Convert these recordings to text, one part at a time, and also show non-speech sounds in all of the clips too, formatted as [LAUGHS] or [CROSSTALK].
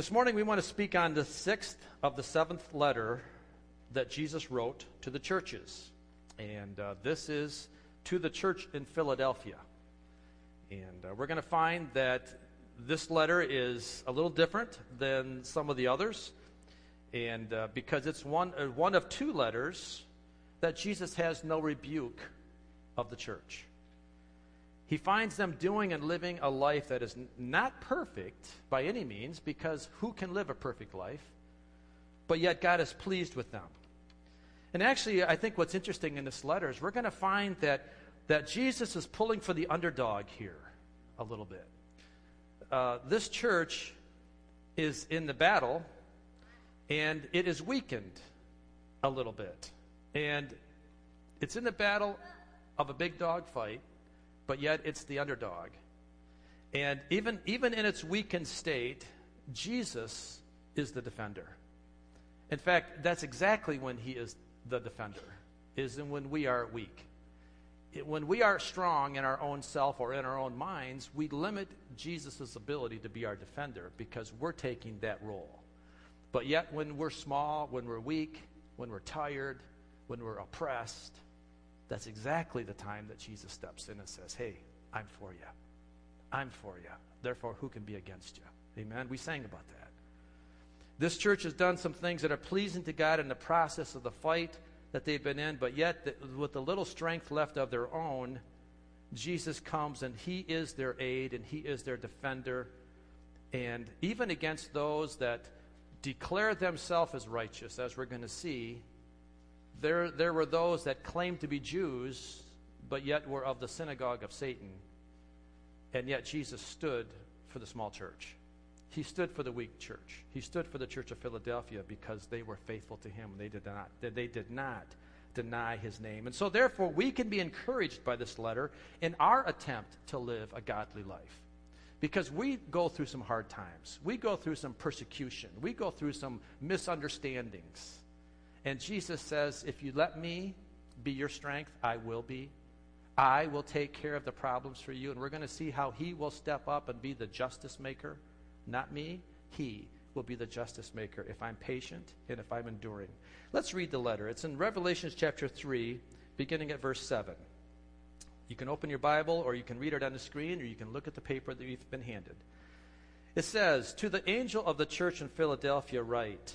This morning we want to speak on the sixth of the seventh letter that Jesus wrote to the churches. And uh, this is to the church in Philadelphia. And uh, we're going to find that this letter is a little different than some of the others. And uh, because it's one, uh, one of two letters that Jesus has no rebuke of the church. He finds them doing and living a life that is not perfect by any means, because who can live a perfect life? But yet God is pleased with them. And actually, I think what's interesting in this letter is we're going to find that, that Jesus is pulling for the underdog here a little bit. Uh, this church is in the battle, and it is weakened a little bit. And it's in the battle of a big dog fight, but yet it's the underdog. And even, even in its weakened state, Jesus is the defender. In fact, that's exactly when he is the defender, is when we are weak. It, when we are strong in our own self or in our own minds, we limit Jesus' ability to be our defender because we're taking that role. But yet, when we're small, when we're weak, when we're tired, when we're oppressed, that's exactly the time that Jesus steps in and says, Hey, I'm for you. I'm for you. Therefore, who can be against you? Amen. We sang about that. This church has done some things that are pleasing to God in the process of the fight that they've been in, but yet, with the little strength left of their own, Jesus comes and He is their aid and He is their defender. And even against those that declare themselves as righteous, as we're going to see, there, there were those that claimed to be Jews, but yet were of the synagogue of Satan. And yet Jesus stood for the small church. He stood for the weak church. He stood for the church of Philadelphia because they were faithful to him. They did not, they did not deny his name. And so, therefore, we can be encouraged by this letter in our attempt to live a godly life. Because we go through some hard times, we go through some persecution, we go through some misunderstandings. And Jesus says, If you let me be your strength, I will be. I will take care of the problems for you. And we're going to see how he will step up and be the justice maker not me, He will be the justice maker if I'm patient and if I'm enduring. Let's read the letter. It's in Revelations chapter 3, beginning at verse 7. You can open your Bible, or you can read it on the screen, or you can look at the paper that you've been handed. It says, To the angel of the church in Philadelphia, write,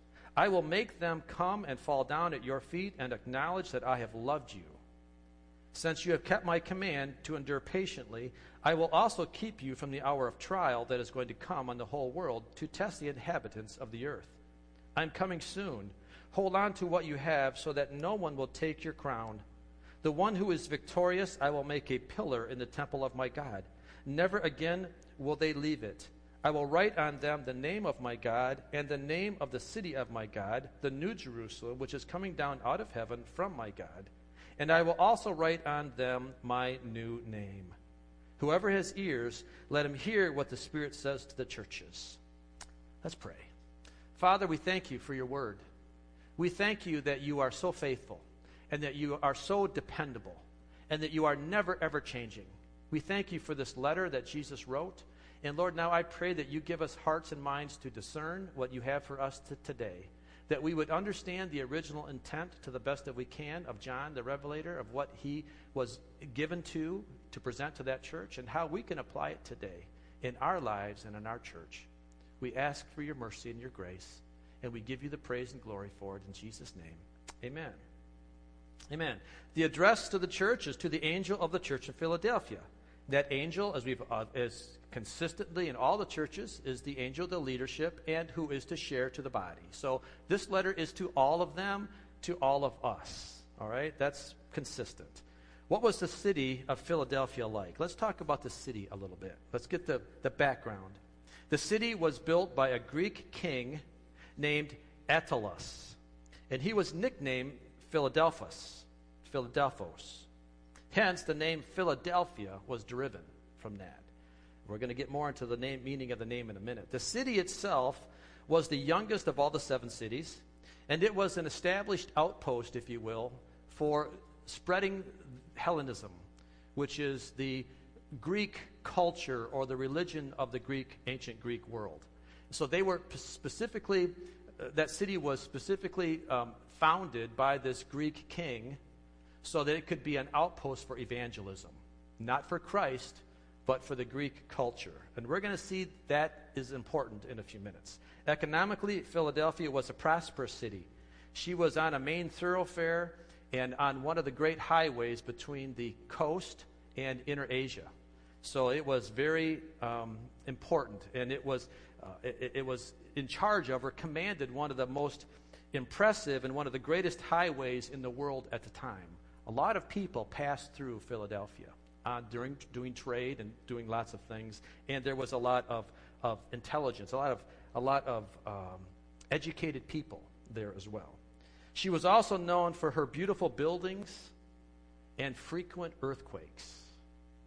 I will make them come and fall down at your feet and acknowledge that I have loved you. Since you have kept my command to endure patiently, I will also keep you from the hour of trial that is going to come on the whole world to test the inhabitants of the earth. I'm coming soon. Hold on to what you have so that no one will take your crown. The one who is victorious, I will make a pillar in the temple of my God. Never again will they leave it. I will write on them the name of my God and the name of the city of my God, the New Jerusalem, which is coming down out of heaven from my God and I will also write on them my new name. Whoever has ears, let him hear what the Spirit says to the churches. Let's pray. Father, we thank you for your word. We thank you that you are so faithful and that you are so dependable and that you are never, ever changing. We thank you for this letter that Jesus wrote. And Lord, now I pray that you give us hearts and minds to discern what you have for us today that we would understand the original intent to the best that we can of John the Revelator, of what he was given to to present to that church, and how we can apply it today in our lives and in our church. We ask for your mercy and your grace, and we give you the praise and glory for it in Jesus' name. Amen. Amen. The address to the church is to the angel of the church of Philadelphia. That angel, as we've uh, as consistently in all the churches, is the angel of the leadership and who is to share to the body. So this letter is to all of them, to all of us. All right? That's consistent. What was the city of Philadelphia like? Let's talk about the city a little bit. Let's get the, the background. The city was built by a Greek king named Attalus, and he was nicknamed Philadelphus, Philadelphos. Hence, the name Philadelphia was deriven from that. We're going to get more into the name, meaning of the name in a minute. The city itself was the youngest of all the seven cities, and it was an established outpost, if you will, for spreading Hellenism, which is the Greek culture or the religion of the Greek, ancient Greek world. So they were specifically, uh, that city was specifically um, founded by this Greek king so that it could be an outpost for evangelism. Not for Christ, but for the Greek culture. And we're going to see that is important in a few minutes. Economically, Philadelphia was a prosperous city. She was on a main thoroughfare and on one of the great highways between the coast and inner Asia. So it was very um, important, and it was, uh, it, it was in charge of or commanded one of the most impressive and one of the greatest highways in the world at the time. A lot of people passed through Philadelphia uh, during doing trade and doing lots of things, and there was a lot of, of intelligence, a lot of a lot of um, educated people there as well. She was also known for her beautiful buildings and frequent earthquakes.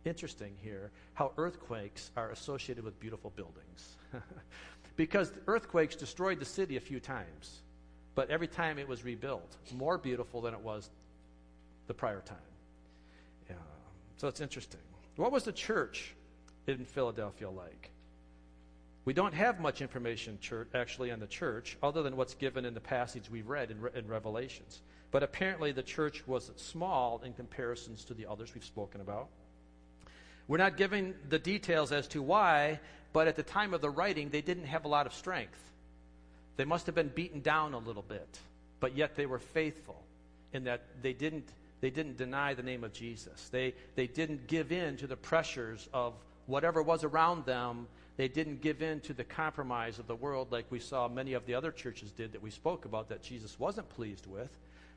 Interesting here how earthquakes are associated with beautiful buildings. [LAUGHS] because earthquakes destroyed the city a few times, but every time it was rebuilt, more beautiful than it was the prior time. So it's interesting. What was the church in Philadelphia like? We don't have much information, church, actually, on the church, other than what's given in the passage we've read in, in Revelations. But apparently, the church was small in comparisons to the others we've spoken about. We're not giving the details as to why, but at the time of the writing, they didn't have a lot of strength. They must have been beaten down a little bit, but yet they were faithful in that they didn't, they didn't deny the name of Jesus. They, they didn't give in to the pressures of whatever was around them they didn't give in to the compromise of the world like we saw many of the other churches did that we spoke about that Jesus wasn't pleased with.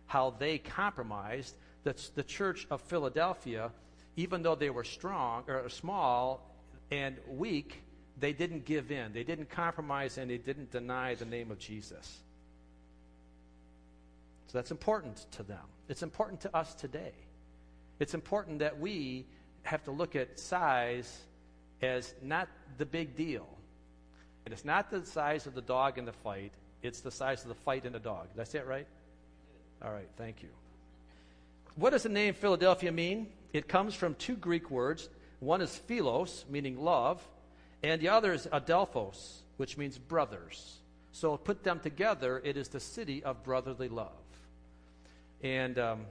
How they compromised. That's the church of Philadelphia, even though they were strong or small and weak, they didn't give in. They didn't compromise and they didn't deny the name of Jesus. So that's important to them. It's important to us today. It's important that we have to look at size as not the big deal. And it's not the size of the dog in the fight, it's the size of the fight in the dog. Did I say it right? All right, thank you. What does the name Philadelphia mean? It comes from two Greek words. One is philos, meaning love, and the other is adelphos, which means brothers. So put them together, it is the city of brotherly love. And um,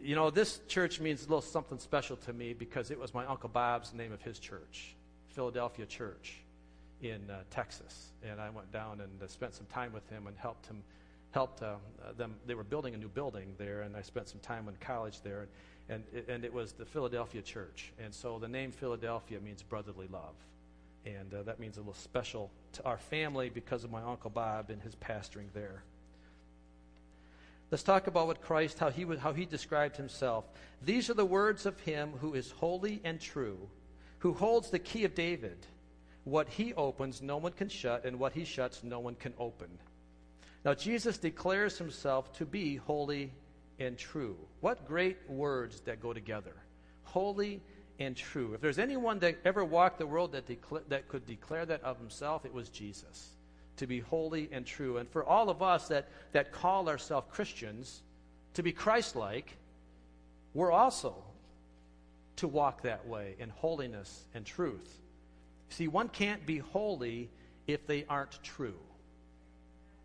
you know, this church means a little something special to me because it was my Uncle Bob's name of his church, Philadelphia Church in uh, Texas. And I went down and uh, spent some time with him and helped him, helped uh, them. They were building a new building there, and I spent some time in college there. And, and, it, and it was the Philadelphia Church. And so the name Philadelphia means brotherly love. And uh, that means a little special to our family because of my Uncle Bob and his pastoring there. Let's talk about what Christ, how he, how he described himself. These are the words of him who is holy and true, who holds the key of David. What he opens, no one can shut, and what he shuts, no one can open. Now, Jesus declares himself to be holy and true. What great words that go together. Holy and true. If there's anyone that ever walked the world that, decla- that could declare that of himself, it was Jesus to be holy and true. And for all of us that, that call ourselves Christians, to be Christ like, we're also to walk that way in holiness and truth. See, one can't be holy if they aren't true.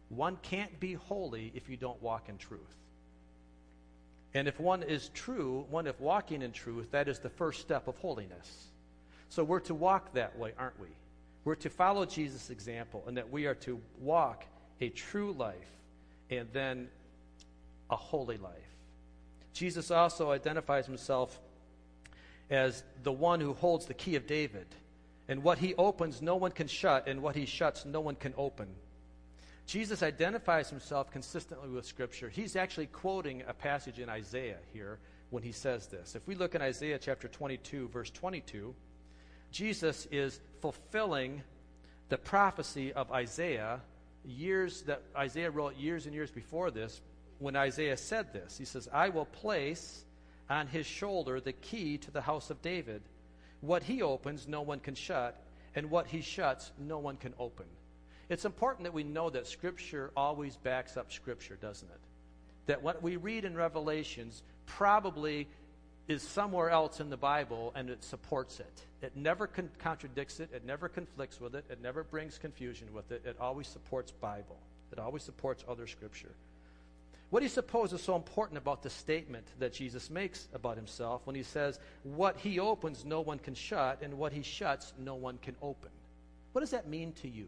One can't be holy if you don't walk in truth. And if one is true, one if walking in truth, that is the first step of holiness. So we're to walk that way, aren't we? We're to follow Jesus' example and that we are to walk a true life and then a holy life. Jesus also identifies himself as the one who holds the key of David. And what he opens, no one can shut, and what he shuts, no one can open. Jesus identifies himself consistently with Scripture. He's actually quoting a passage in Isaiah here when he says this. If we look in Isaiah chapter 22, verse 22, Jesus is fulfilling the prophecy of Isaiah, years that Isaiah wrote years and years before this, when Isaiah said this. He says, I will place on his shoulder the key to the house of David. What he opens, no one can shut, and what he shuts, no one can open. It's important that we know that Scripture always backs up Scripture, doesn't it? That what we read in Revelations probably is somewhere else in the Bible and it supports it. It never con- contradicts it, it never conflicts with it, it never brings confusion with it. It always supports Bible. It always supports other scripture. What do you suppose is so important about the statement that Jesus makes about himself when he says, What he opens, no one can shut, and what he shuts, no one can open? What does that mean to you?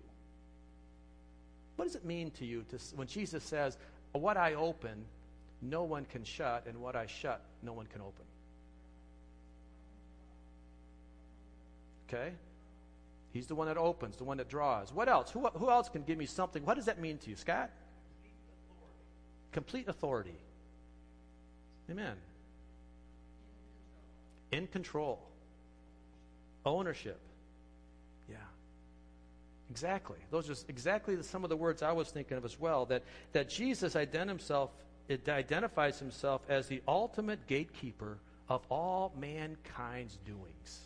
What does it mean to you to, when Jesus says, What I open, no one can shut, and what I shut, no one can open? Okay? He's the one that opens, the one that draws. What else? Who, who else can give me something? What does that mean to you, Scott? Complete authority. Amen. In control. Ownership. Yeah. Exactly. Those are exactly some of the words I was thinking of as well. That, that Jesus ident himself, identifies himself as the ultimate gatekeeper of all mankind's doings.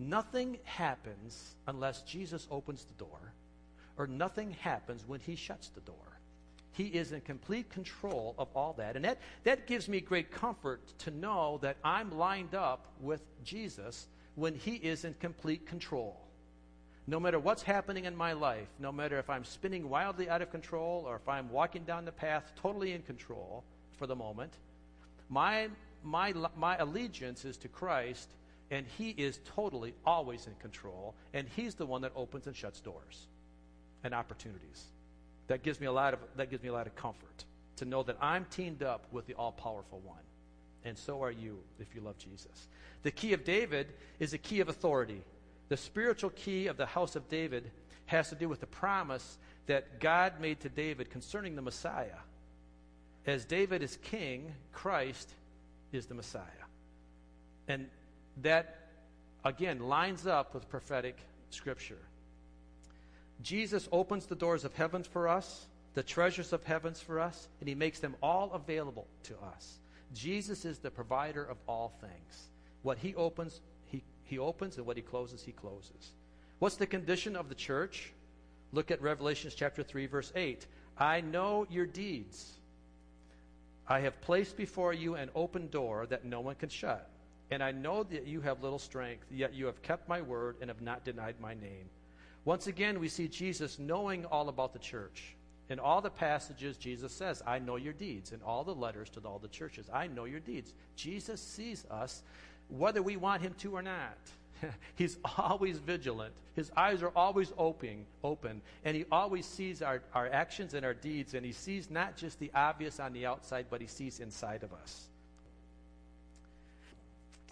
Nothing happens unless Jesus opens the door, or nothing happens when he shuts the door. He is in complete control of all that. And that, that gives me great comfort to know that I'm lined up with Jesus when he is in complete control. No matter what's happening in my life, no matter if I'm spinning wildly out of control or if I'm walking down the path totally in control for the moment, my, my, my allegiance is to Christ and he is totally always in control, and he's the one that opens and shuts doors and opportunities. That gives me a lot of that gives me a lot of comfort to know that I'm teamed up with the all-powerful one. And so are you if you love Jesus. The key of David is a key of authority. The spiritual key of the house of David has to do with the promise that God made to David concerning the Messiah. As David is king, Christ is the Messiah. And that, again, lines up with prophetic scripture. Jesus opens the doors of heavens for us, the treasures of heavens for us, and he makes them all available to us. Jesus is the provider of all things. What he opens, he, he opens, and what he closes, he closes. What's the condition of the church? Look at Revelations chapter 3, verse 8. I know your deeds. I have placed before you an open door that no one can shut. And I know that you have little strength, yet you have kept my word and have not denied my name. Once again, we see Jesus knowing all about the church. In all the passages, Jesus says, I know your deeds. In all the letters to all the churches, I know your deeds. Jesus sees us whether we want him to or not. [LAUGHS] He's always vigilant. His eyes are always open, open, and he always sees our, our actions and our deeds, and he sees not just the obvious on the outside, but he sees inside of us.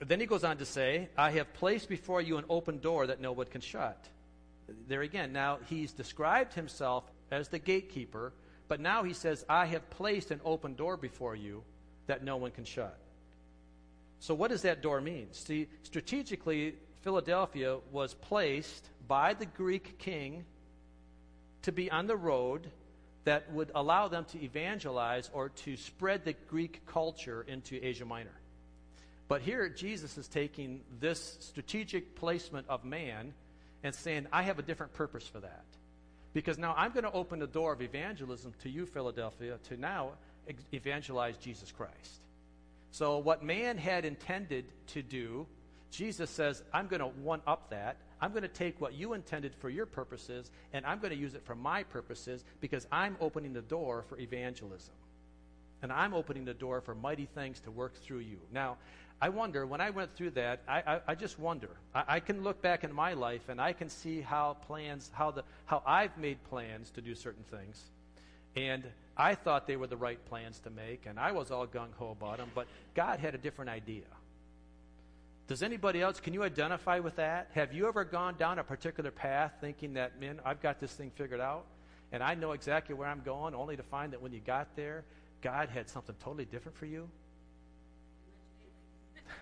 Then he goes on to say, I have placed before you an open door that no one can shut. There again, now he's described himself as the gatekeeper, but now he says, I have placed an open door before you that no one can shut. So, what does that door mean? See, strategically, Philadelphia was placed by the Greek king to be on the road that would allow them to evangelize or to spread the Greek culture into Asia Minor. But here, Jesus is taking this strategic placement of man and saying, I have a different purpose for that. Because now I'm going to open the door of evangelism to you, Philadelphia, to now evangelize Jesus Christ. So, what man had intended to do, Jesus says, I'm going to one up that. I'm going to take what you intended for your purposes, and I'm going to use it for my purposes because I'm opening the door for evangelism. And I'm opening the door for mighty things to work through you. Now, I wonder, when I went through that, I, I, I just wonder. I, I, can look back in my life and I can see how plans, how, the, how I've made plans to do certain things. And I thought they were the right plans to make, and I was all gung ho about them, but God had a different idea. Does anybody else, can you identify with that? Have you ever gone down a particular path thinking that, man, I've got this thing figured out, and I know exactly where I'm going, only to find that when you got there, God had something totally different for you?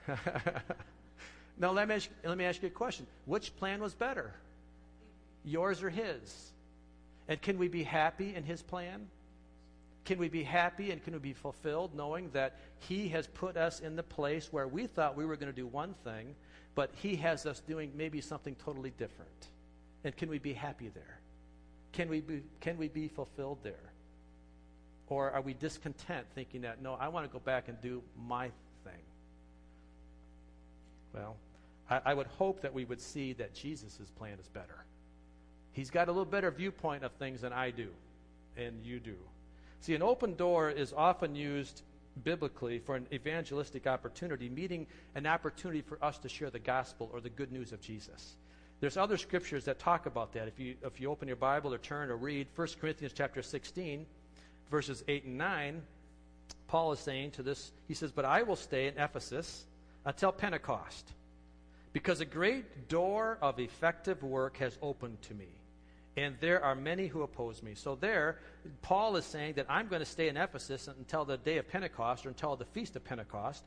[LAUGHS] now, let me, ask, let me ask you a question. Which plan was better? yours or His? And can we be happy in His plan? Can we be happy and can we be fulfilled knowing that He has put us in the place where we thought we were going to do one thing, but He has us doing maybe something totally different? And can we be happy there? Can we be, can we be fulfilled there? Or are we discontent thinking that, no, I want to go back and do my thing? Well, I, I would hope that we would see that Jesus' plan is better. He's got a little better viewpoint of things than I do, and you do. See, an open door is often used biblically for an evangelistic opportunity, meaning an opportunity for us to share the gospel or the good news of Jesus. There's other scriptures that talk about that. If you, if you open your Bible or turn or read 1 Corinthians chapter 16, verses 8 and 9, Paul is saying to this, he says, But I will stay in Ephesus until Pentecost, because a great door of effective work has opened to me and there are many who oppose me. So there, Paul is saying that I'm going to stay in Ephesus until the day of Pentecost or until the feast of Pentecost,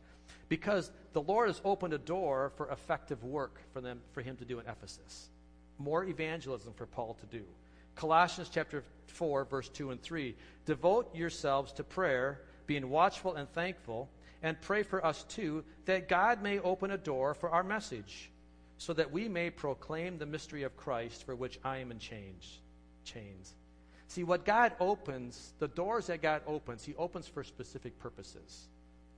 because the Lord has opened a door for effective work for them for him to do in Ephesus. More evangelism for Paul to do. Colossians chapter 4 verse 2 and 3. Devote yourselves to prayer, being watchful and thankful, and pray for us too that God may open a door for our message so that we may proclaim the mystery of Christ for which I am in chains. chains. See, what God opens, the doors that God opens, He opens for specific purposes.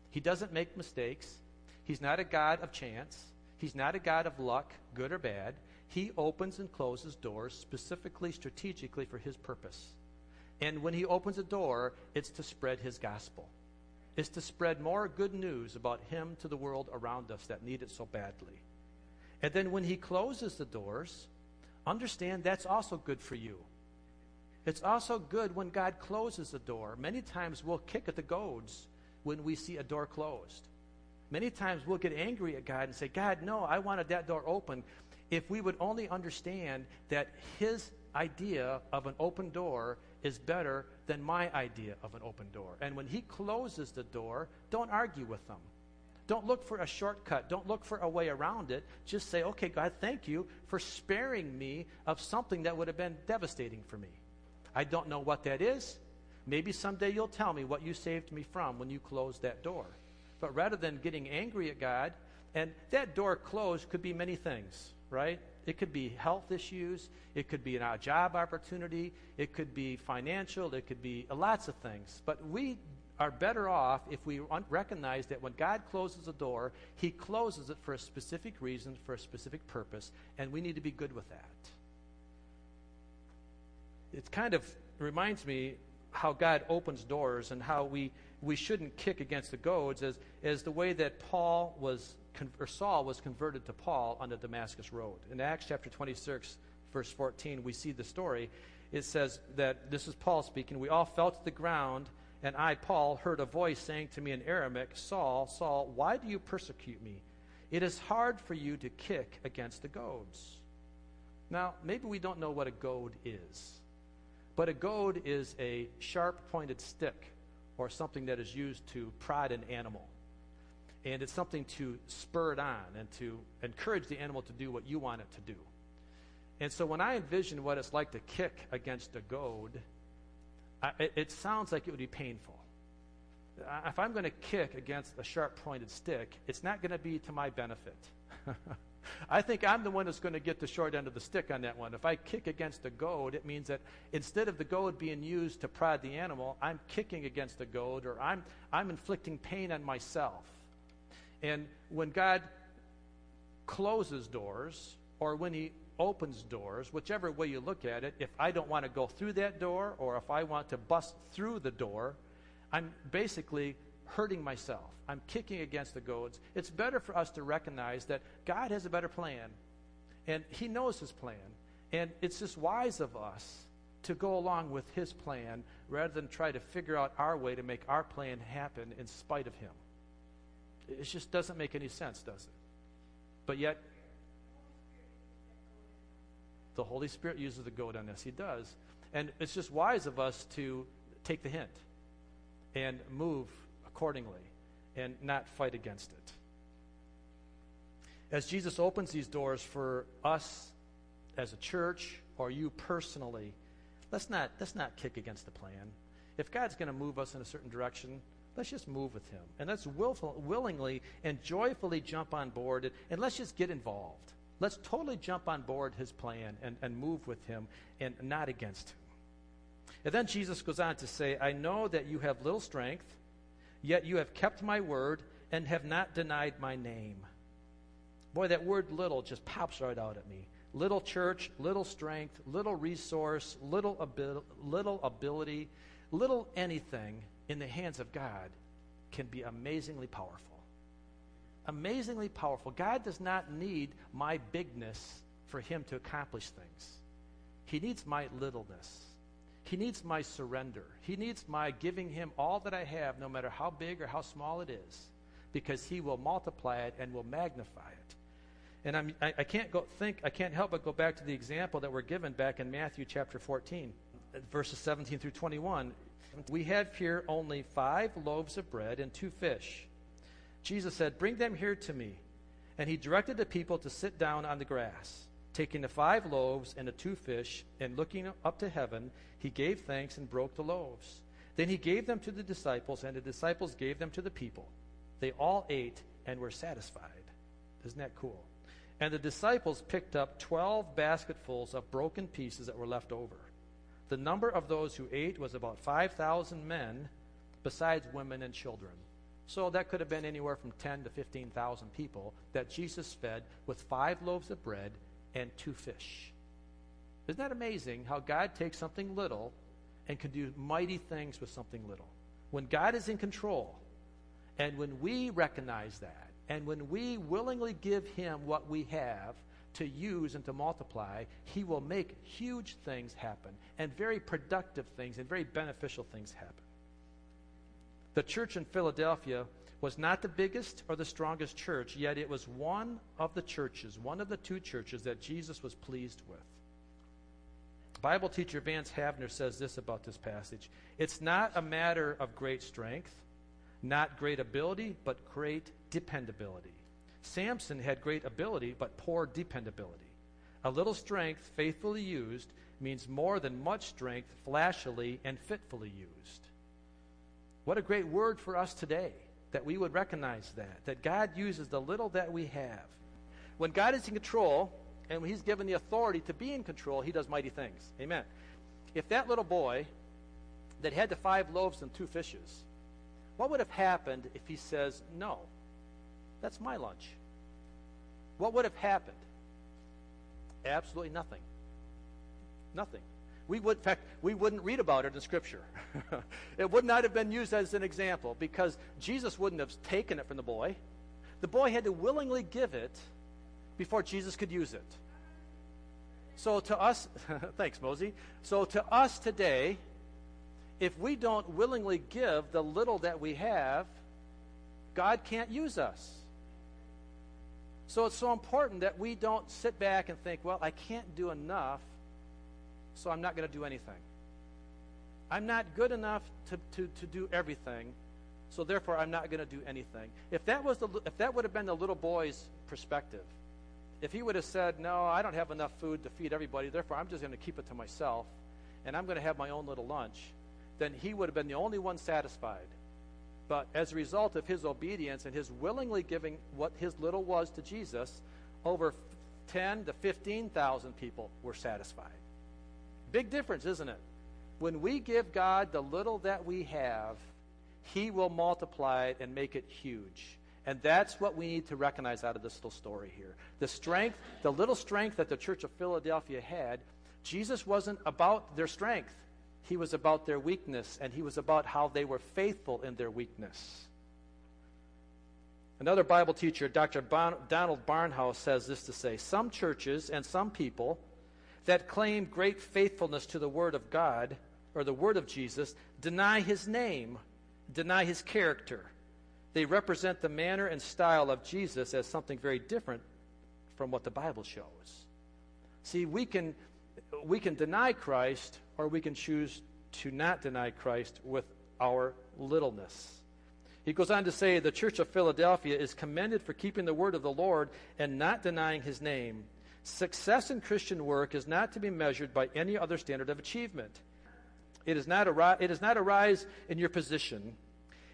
He doesn't make mistakes. He's not a God of chance. He's not a God of luck, good or bad. He opens and closes doors specifically, strategically for His purpose. And when He opens a door, it's to spread His gospel. It's to spread more good news about Him to the world around us that need it so badly. And then when he closes the doors, understand that's also good for you. It's also good when God closes the door. Many times we'll kick at the goads when we see a door closed. Many times we'll get angry at God and say, God, no, I wanted that door open. If we would only understand that His idea of an open door is better than my idea of an open door. And when He closes the door, don't argue with them. Don't look for a shortcut. Don't look for a way around it. Just say, okay, God, thank you for sparing me of something that would have been devastating for me. I don't know what that is. Maybe someday you'll tell me what you saved me from when you closed that door. But rather than getting angry at God, and that door closed could be many things, right? It could be health issues. It could be an a job opportunity. It could be financial. It could be uh, lots of things. But we are better off if we recognize that when God closes a door, He closes it for a specific reason, for a specific purpose, and we need to be good with that. It kind of reminds me how God opens doors and how we, we shouldn't kick against the goads as, as the way that Paul was, or Saul was converted to Paul on the Damascus Road. In Acts chapter 26, verse 14, we see the story. It says that this is Paul speaking. We all fell to the ground and I, Paul, heard a voice saying to me in Aramaic, Saul, Saul, why do you persecute me? It is hard for you to kick against the goads. Now, maybe we don't know what a goad is, but a goad is a sharp pointed stick or something that is used to prod an animal. And it's something to spur it on and to encourage the animal to do what you want it to do. And so when I envision what it's like to kick against a goad, I, it, it sounds like it would be painful. If I'm going to kick against a sharp pointed stick, it's not going to be to my benefit. [LAUGHS] I think I'm the one that's going to get the short end of the stick on that one. If I kick against a goad, it means that instead of the goad being used to prod the animal, I'm kicking against the goad or I'm, I'm inflicting pain on myself. And when God closes doors or when He opens doors, whichever way you look at it, if I don't want to go through that door or if I want to bust through the door, I'm basically hurting myself. I'm kicking against the goads. It's better for us to recognize that God has a better plan and He knows His plan. And it's just wise of us to go along with His plan rather than try to figure out our way to make our plan happen in spite of Him. It just doesn't make any sense, does it? But yet, the Holy Spirit uses the goad on this. He does. And it's just wise of us to take the hint and move accordingly and not fight against it. As Jesus opens these doors for us as a church or you personally, let's not, let's not kick against the plan. If God's going to move us in a certain direction, let's just move with Him. And let's willful, willingly and joyfully jump on board, and, and let's just get involved. Let's totally jump on board His plan and, and move with Him and not against Him. And then Jesus goes on to say, I know that you have little strength, yet you have kept my word and have not denied my name. Boy, that word little just pops right out at me. Little church, little strength, little resource, little, abil- little ability, little anything in the hands of God can be amazingly powerful. Amazingly powerful. God does not need my bigness for him to accomplish things, He needs my littleness. He needs my surrender. He needs my giving him all that I have, no matter how big or how small it is, because he will multiply it and will magnify it. And I'm, I, I can't go think, I can't help but go back to the example that we're given back in Matthew chapter 14, verses 17 through 21. We have here only five loaves of bread and two fish. Jesus said, Bring them here to me. And he directed the people to sit down on the grass. Taking the five loaves and the two fish, and looking up to heaven, he gave thanks and broke the loaves. Then he gave them to the disciples, and the disciples gave them to the people. They all ate and were satisfied. Isn't that cool? And the disciples picked up twelve basketfuls of broken pieces that were left over. The number of those who ate was about 5,000 men, besides women and children. So that could have been anywhere from 10 to 15,000 people that Jesus fed with five loaves of bread and two fish. Isn't that amazing how God takes something little and can do mighty things with something little? When God is in control, and when we recognize that, and when we willingly give Him what we have to use and to multiply, He will make huge things happen, and very productive things, and very beneficial things happen. The church in Philadelphia was not the biggest or the strongest church, yet it was one of the churches, one of the two churches that Jesus was pleased with. Bible teacher Vance Havner says this about this passage It's not a matter of great strength, not great ability, but great dependability. Samson had great ability, but poor dependability. A little strength, faithfully used, means more than much strength, flashily and fitfully used. What a great word for us today that we would recognize that, that God uses the little that we have. When God is in control and He's given the authority to be in control, He does mighty things. Amen. If that little boy that had the five loaves and two fishes, what would have happened if he says, No, that's my lunch? What would have happened? Absolutely nothing. Nothing. We would, in fact, we wouldn't read about it in Scripture. [LAUGHS] it would not have been used as an example because Jesus wouldn't have taken it from the boy. The boy had to willingly give it before Jesus could use it. So to us, [LAUGHS] thanks, Mosey. So to us today, if we don't willingly give the little that we have, God can't use us. So it's so important that we don't sit back and think, well, I can't do enough so I'm not going to do anything. I'm not good enough to, to, to do everything, so therefore I'm not going to do anything. If that, was the, if that would have been the little boy's perspective, if he would have said, No, I don't have enough food to feed everybody, therefore I'm just going to keep it to myself, and I'm going to have my own little lunch, then he would have been the only one satisfied. But as a result of his obedience and his willingly giving what his little was to Jesus, over 10 to 15,000 people were satisfied. Big difference, isn't it? When we give God the little that we have, He will multiply it and make it huge. And that's what we need to recognize out of this little story here. The strength, the little strength that the church of Philadelphia had, Jesus wasn't about their strength. He was about their weakness, and he was about how they were faithful in their weakness. Another Bible teacher, Dr. Bon- Donald Barnhouse, says this to say Some churches and some people that claim great faithfulness to the Word of God or the Word of Jesus deny His name, deny His character. They represent the manner and style of Jesus as something very different from what the Bible shows. See, we can, we can deny Christ or we can choose to not deny Christ with our littleness. He goes on to say the church of Philadelphia is commended for keeping the word of the Lord and not denying his name. Success in Christian work is not to be measured by any other standard of achievement. It is not, a, it is not a rise in your position.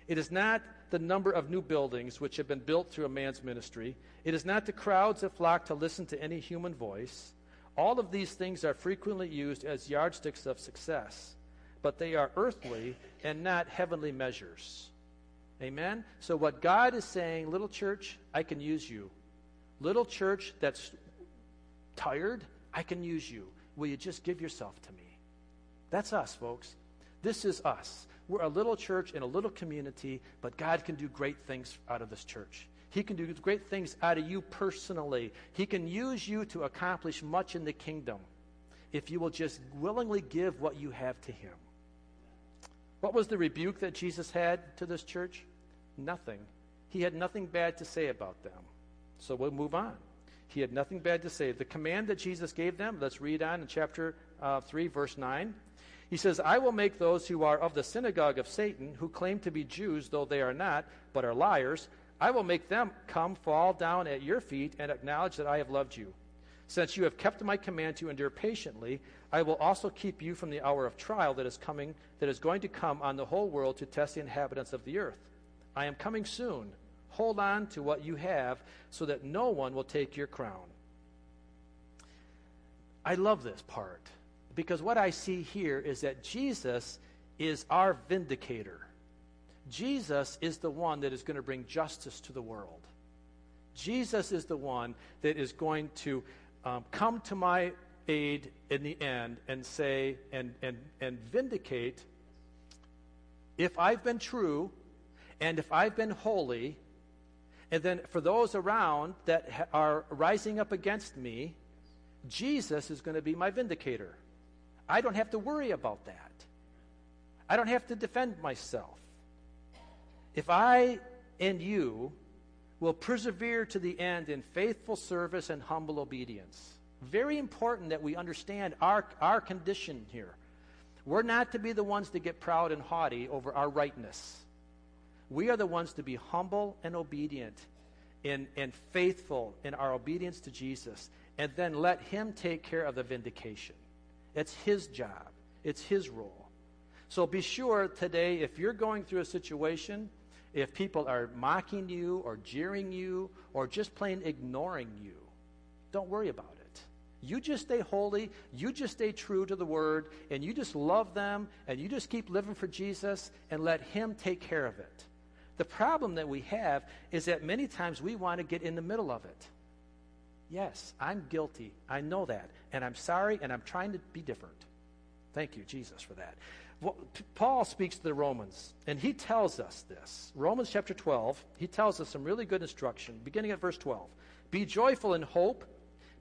It is not the number of new buildings which have been built through a man's ministry. It is not the crowds that flock to listen to any human voice. All of these things are frequently used as yardsticks of success, but they are earthly and not heavenly measures. Amen? So, what God is saying, little church, I can use you. Little church that's tired, I can use you. Will you just give yourself to me? That's us, folks. This is us. We're a little church in a little community, but God can do great things out of this church. He can do great things out of you personally. He can use you to accomplish much in the kingdom if you will just willingly give what you have to Him. What was the rebuke that Jesus had to this church? Nothing. He had nothing bad to say about them. So we'll move on. He had nothing bad to say. The command that Jesus gave them, let's read on in chapter uh, 3, verse 9. He says, I will make those who are of the synagogue of Satan, who claim to be Jews, though they are not, but are liars, I will make them come fall down at your feet and acknowledge that I have loved you. Since you have kept my command to endure patiently, I will also keep you from the hour of trial that is coming, that is going to come on the whole world to test the inhabitants of the earth. I am coming soon. Hold on to what you have so that no one will take your crown. I love this part because what I see here is that Jesus is our vindicator. Jesus is the one that is going to bring justice to the world. Jesus is the one that is going to um, come to my aid in the end and say and, and, and vindicate if I've been true and if I've been holy, and then for those around that are rising up against me, Jesus is going to be my vindicator. I don't have to worry about that. I don't have to defend myself. If I and you will persevere to the end in faithful service and humble obedience, very important that we understand our, our condition here. We're not to be the ones to get proud and haughty over our rightness. We are the ones to be humble and obedient and, and faithful in our obedience to Jesus, and then let Him take care of the vindication. It's His job, it's His role. So be sure today, if you're going through a situation, if people are mocking you or jeering you or just plain ignoring you, don't worry about it. You just stay holy, you just stay true to the word, and you just love them, and you just keep living for Jesus and let Him take care of it. The problem that we have is that many times we want to get in the middle of it. Yes, I'm guilty. I know that. And I'm sorry, and I'm trying to be different. Thank you, Jesus, for that. Paul speaks to the Romans, and he tells us this. Romans chapter 12, he tells us some really good instruction, beginning at verse 12. Be joyful in hope,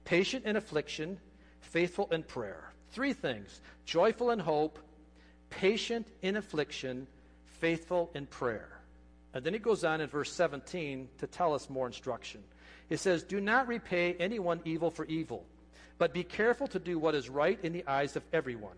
patient in affliction, faithful in prayer. Three things joyful in hope, patient in affliction, faithful in prayer. And then he goes on in verse 17 to tell us more instruction. He says, Do not repay anyone evil for evil, but be careful to do what is right in the eyes of everyone.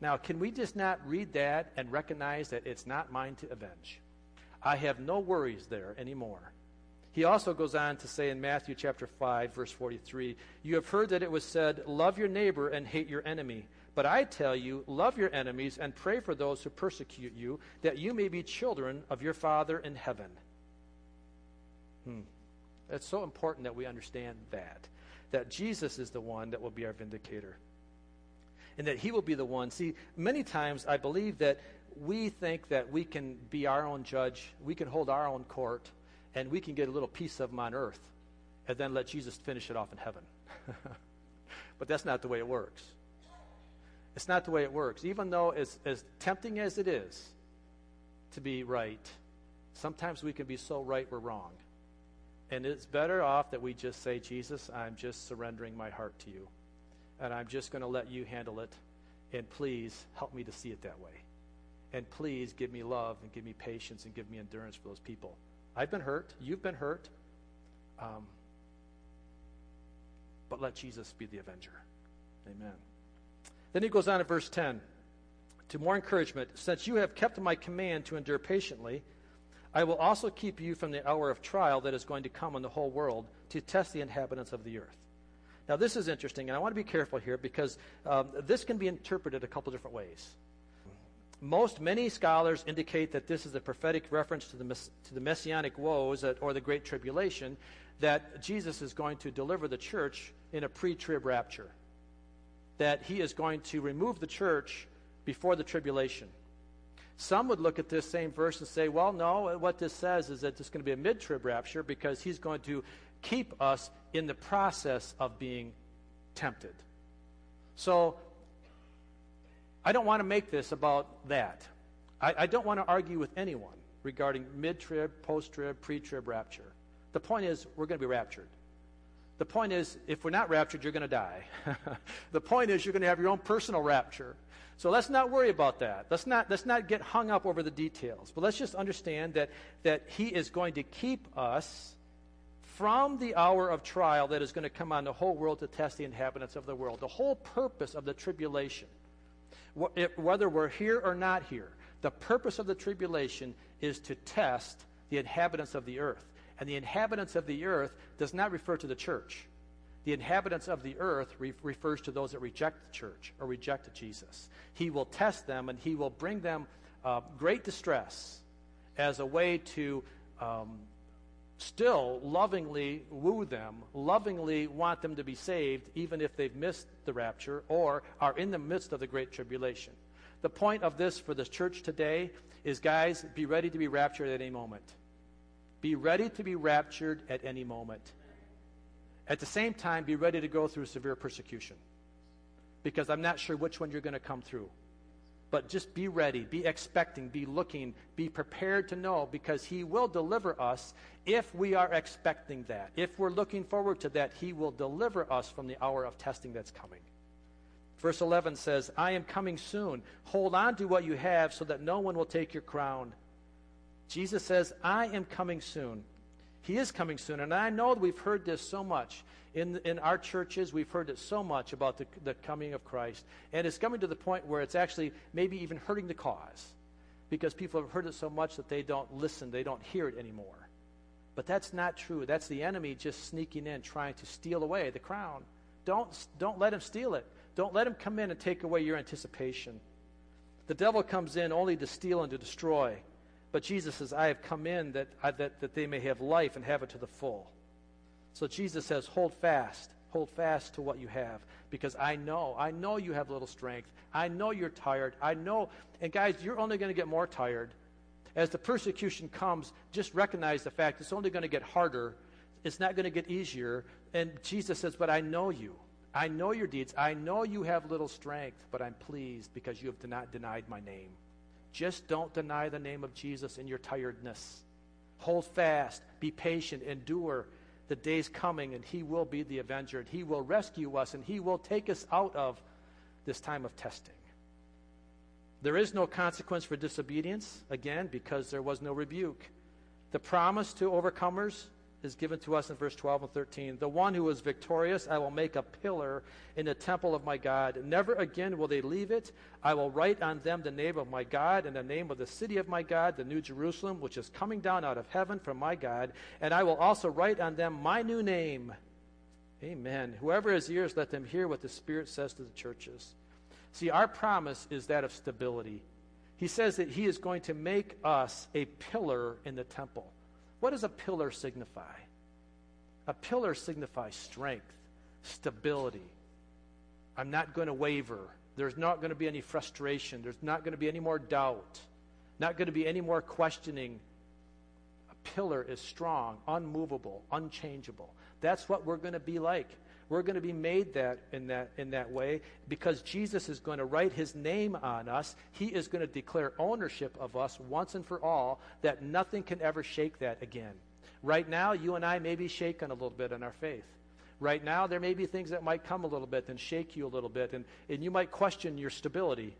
Now, can we just not read that and recognize that it's not mine to avenge? I have no worries there anymore. He also goes on to say in Matthew chapter 5 verse 43, "You have heard that it was said, love your neighbor and hate your enemy. But I tell you, love your enemies and pray for those who persecute you, that you may be children of your Father in heaven." Hmm. It's so important that we understand that. That Jesus is the one that will be our vindicator. And that he will be the one. See, many times I believe that we think that we can be our own judge, we can hold our own court, and we can get a little piece of them on earth, and then let Jesus finish it off in heaven. [LAUGHS] but that's not the way it works. It's not the way it works. Even though, as, as tempting as it is to be right, sometimes we can be so right we're wrong. And it's better off that we just say, Jesus, I'm just surrendering my heart to you. And I'm just going to let you handle it. And please help me to see it that way. And please give me love and give me patience and give me endurance for those people. I've been hurt. You've been hurt. Um, but let Jesus be the avenger. Amen. Then he goes on in verse 10 to more encouragement. Since you have kept my command to endure patiently, I will also keep you from the hour of trial that is going to come on the whole world to test the inhabitants of the earth. Now, this is interesting, and I want to be careful here because um, this can be interpreted a couple different ways. Most, many scholars indicate that this is a prophetic reference to the, to the messianic woes or the Great Tribulation, that Jesus is going to deliver the church in a pre trib rapture. That he is going to remove the church before the tribulation. Some would look at this same verse and say, well, no, what this says is that there's going to be a mid trib rapture because he's going to keep us in the process of being tempted. So, I don't want to make this about that. I, I don't want to argue with anyone regarding mid trib, post trib, pre trib rapture. The point is, we're going to be raptured. The point is, if we're not raptured, you're going to die. [LAUGHS] the point is, you're going to have your own personal rapture. So let's not worry about that. Let's not, let's not get hung up over the details. But let's just understand that, that He is going to keep us from the hour of trial that is going to come on the whole world to test the inhabitants of the world. The whole purpose of the tribulation, whether we're here or not here, the purpose of the tribulation is to test the inhabitants of the earth. And the inhabitants of the earth does not refer to the church. The inhabitants of the earth re- refers to those that reject the church or reject Jesus. He will test them and he will bring them uh, great distress as a way to um, still lovingly woo them, lovingly want them to be saved, even if they've missed the rapture or are in the midst of the great tribulation. The point of this for the church today is, guys, be ready to be raptured at any moment. Be ready to be raptured at any moment. At the same time, be ready to go through severe persecution because I'm not sure which one you're going to come through. But just be ready, be expecting, be looking, be prepared to know because He will deliver us if we are expecting that. If we're looking forward to that, He will deliver us from the hour of testing that's coming. Verse 11 says, I am coming soon. Hold on to what you have so that no one will take your crown. Jesus says, I am coming soon. He is coming soon. And I know that we've heard this so much. In, in our churches, we've heard it so much about the, the coming of Christ. And it's coming to the point where it's actually maybe even hurting the cause because people have heard it so much that they don't listen, they don't hear it anymore. But that's not true. That's the enemy just sneaking in, trying to steal away the crown. Don't, don't let him steal it. Don't let him come in and take away your anticipation. The devil comes in only to steal and to destroy. But Jesus says, I have come in that, I, that, that they may have life and have it to the full. So Jesus says, hold fast. Hold fast to what you have because I know, I know you have little strength. I know you're tired. I know, and guys, you're only going to get more tired. As the persecution comes, just recognize the fact it's only going to get harder. It's not going to get easier. And Jesus says, But I know you. I know your deeds. I know you have little strength, but I'm pleased because you have not denied my name. Just don't deny the name of Jesus in your tiredness. Hold fast, be patient, endure. The day's coming, and He will be the avenger, and He will rescue us, and He will take us out of this time of testing. There is no consequence for disobedience, again, because there was no rebuke. The promise to overcomers is given to us in verse 12 and 13. The one who is victorious, I will make a pillar in the temple of my God. Never again will they leave it. I will write on them the name of my God and the name of the city of my God, the New Jerusalem, which is coming down out of heaven from my God. And I will also write on them my new name. Amen. Whoever has ears, let them hear what the Spirit says to the churches. See, our promise is that of stability. He says that He is going to make us a pillar in the temple. What does a pillar signify? A pillar signifies strength, stability. I'm not going to waver. There's not going to be any frustration. There's not going to be any more doubt. Not going to be any more questioning. A pillar is strong, unmovable, unchangeable. That's what we're going to be like. We're going to be made that in that in that way because Jesus is going to write his name on us. He is going to declare ownership of us once and for all that nothing can ever shake that again. Right now, you and I may be shaken a little bit in our faith. Right now, there may be things that might come a little bit and shake you a little bit, and, and you might question your stability.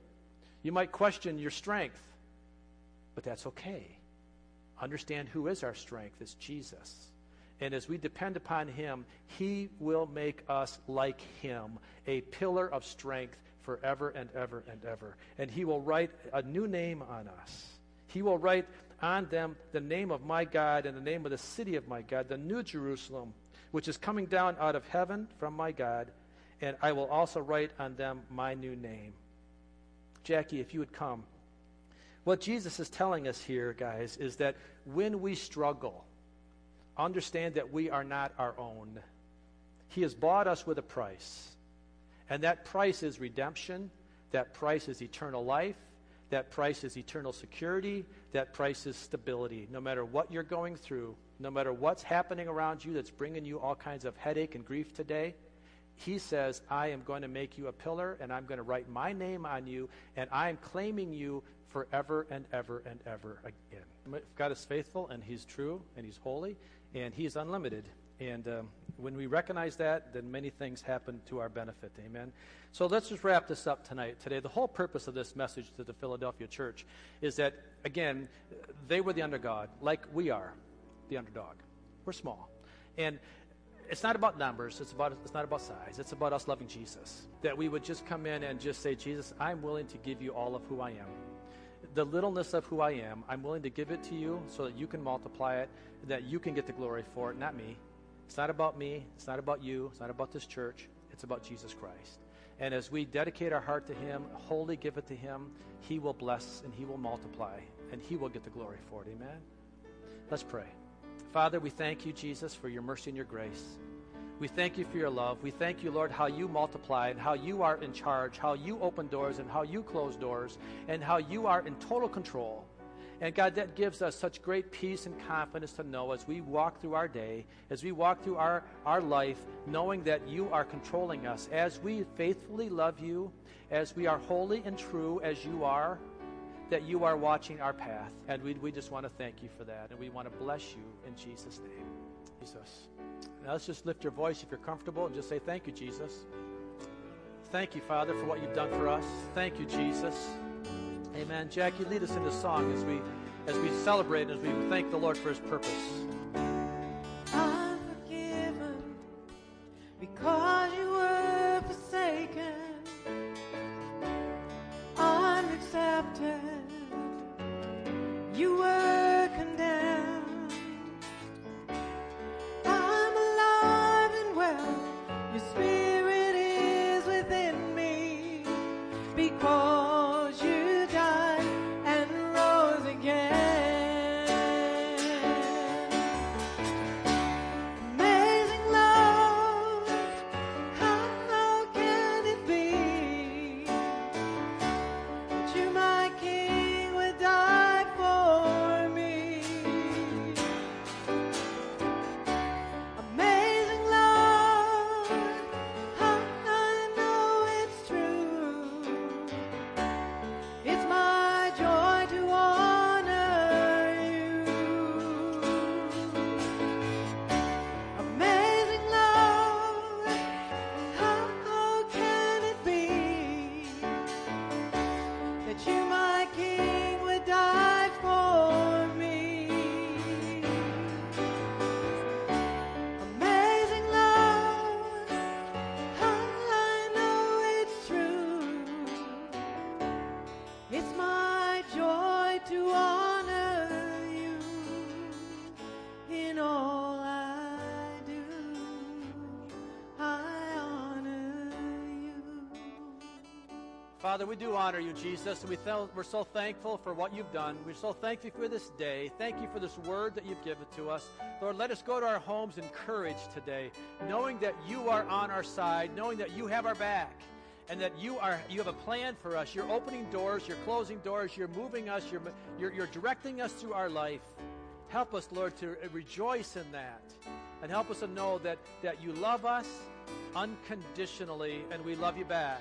You might question your strength, but that's okay. Understand who is our strength. It's Jesus. And as we depend upon Him, He will make us like Him, a pillar of strength forever and ever and ever. And He will write a new name on us. He will write on them the name of my God and the name of the city of my God, the new Jerusalem, which is coming down out of heaven from my God. And I will also write on them my new name. Jackie, if you would come. What Jesus is telling us here, guys, is that when we struggle, understand that we are not our own. He has bought us with a price. And that price is redemption. That price is eternal life. That price is eternal security. That price is stability. No matter what you're going through, no matter what's happening around you that's bringing you all kinds of headache and grief today, he says, I am going to make you a pillar and I'm going to write my name on you and I'm claiming you forever and ever and ever again. God is faithful and he's true and he's holy and he's unlimited. And um, when we recognize that, then many things happen to our benefit. Amen. So let's just wrap this up tonight. Today, the whole purpose of this message to the Philadelphia church is that, again, they were the underdog, like we are the underdog. We're small. And it's not about numbers. It's about it's not about size. It's about us loving Jesus. That we would just come in and just say, Jesus, I'm willing to give you all of who I am. The littleness of who I am, I'm willing to give it to you so that you can multiply it, that you can get the glory for it, not me. It's not about me. It's not about you. It's not about this church. It's about Jesus Christ. And as we dedicate our heart to Him, wholly give it to Him, He will bless and He will multiply and He will get the glory for it. Amen. Let's pray. Father, we thank you, Jesus, for your mercy and your grace. We thank you for your love. We thank you, Lord, how you multiply and how you are in charge, how you open doors and how you close doors, and how you are in total control. And God, that gives us such great peace and confidence to know as we walk through our day, as we walk through our, our life, knowing that you are controlling us. As we faithfully love you, as we are holy and true as you are, that you are watching our path. And we, we just want to thank you for that. And we want to bless you in Jesus' name. Jesus. Now let's just lift your voice if you're comfortable and just say, Thank you, Jesus. Thank you, Father, for what you've done for us. Thank you, Jesus. Amen. Jackie, lead us in the song as we as we celebrate, as we thank the Lord for his purpose. Father, we do honor you, Jesus. We we're so thankful for what you've done. We're so thankful for this day. Thank you for this word that you've given to us. Lord, let us go to our homes encouraged today, knowing that you are on our side, knowing that you have our back, and that you are you have a plan for us. You're opening doors, you're closing doors, you're moving us, you're, you're, you're directing us through our life. Help us, Lord, to rejoice in that. And help us to know that, that you love us unconditionally and we love you back.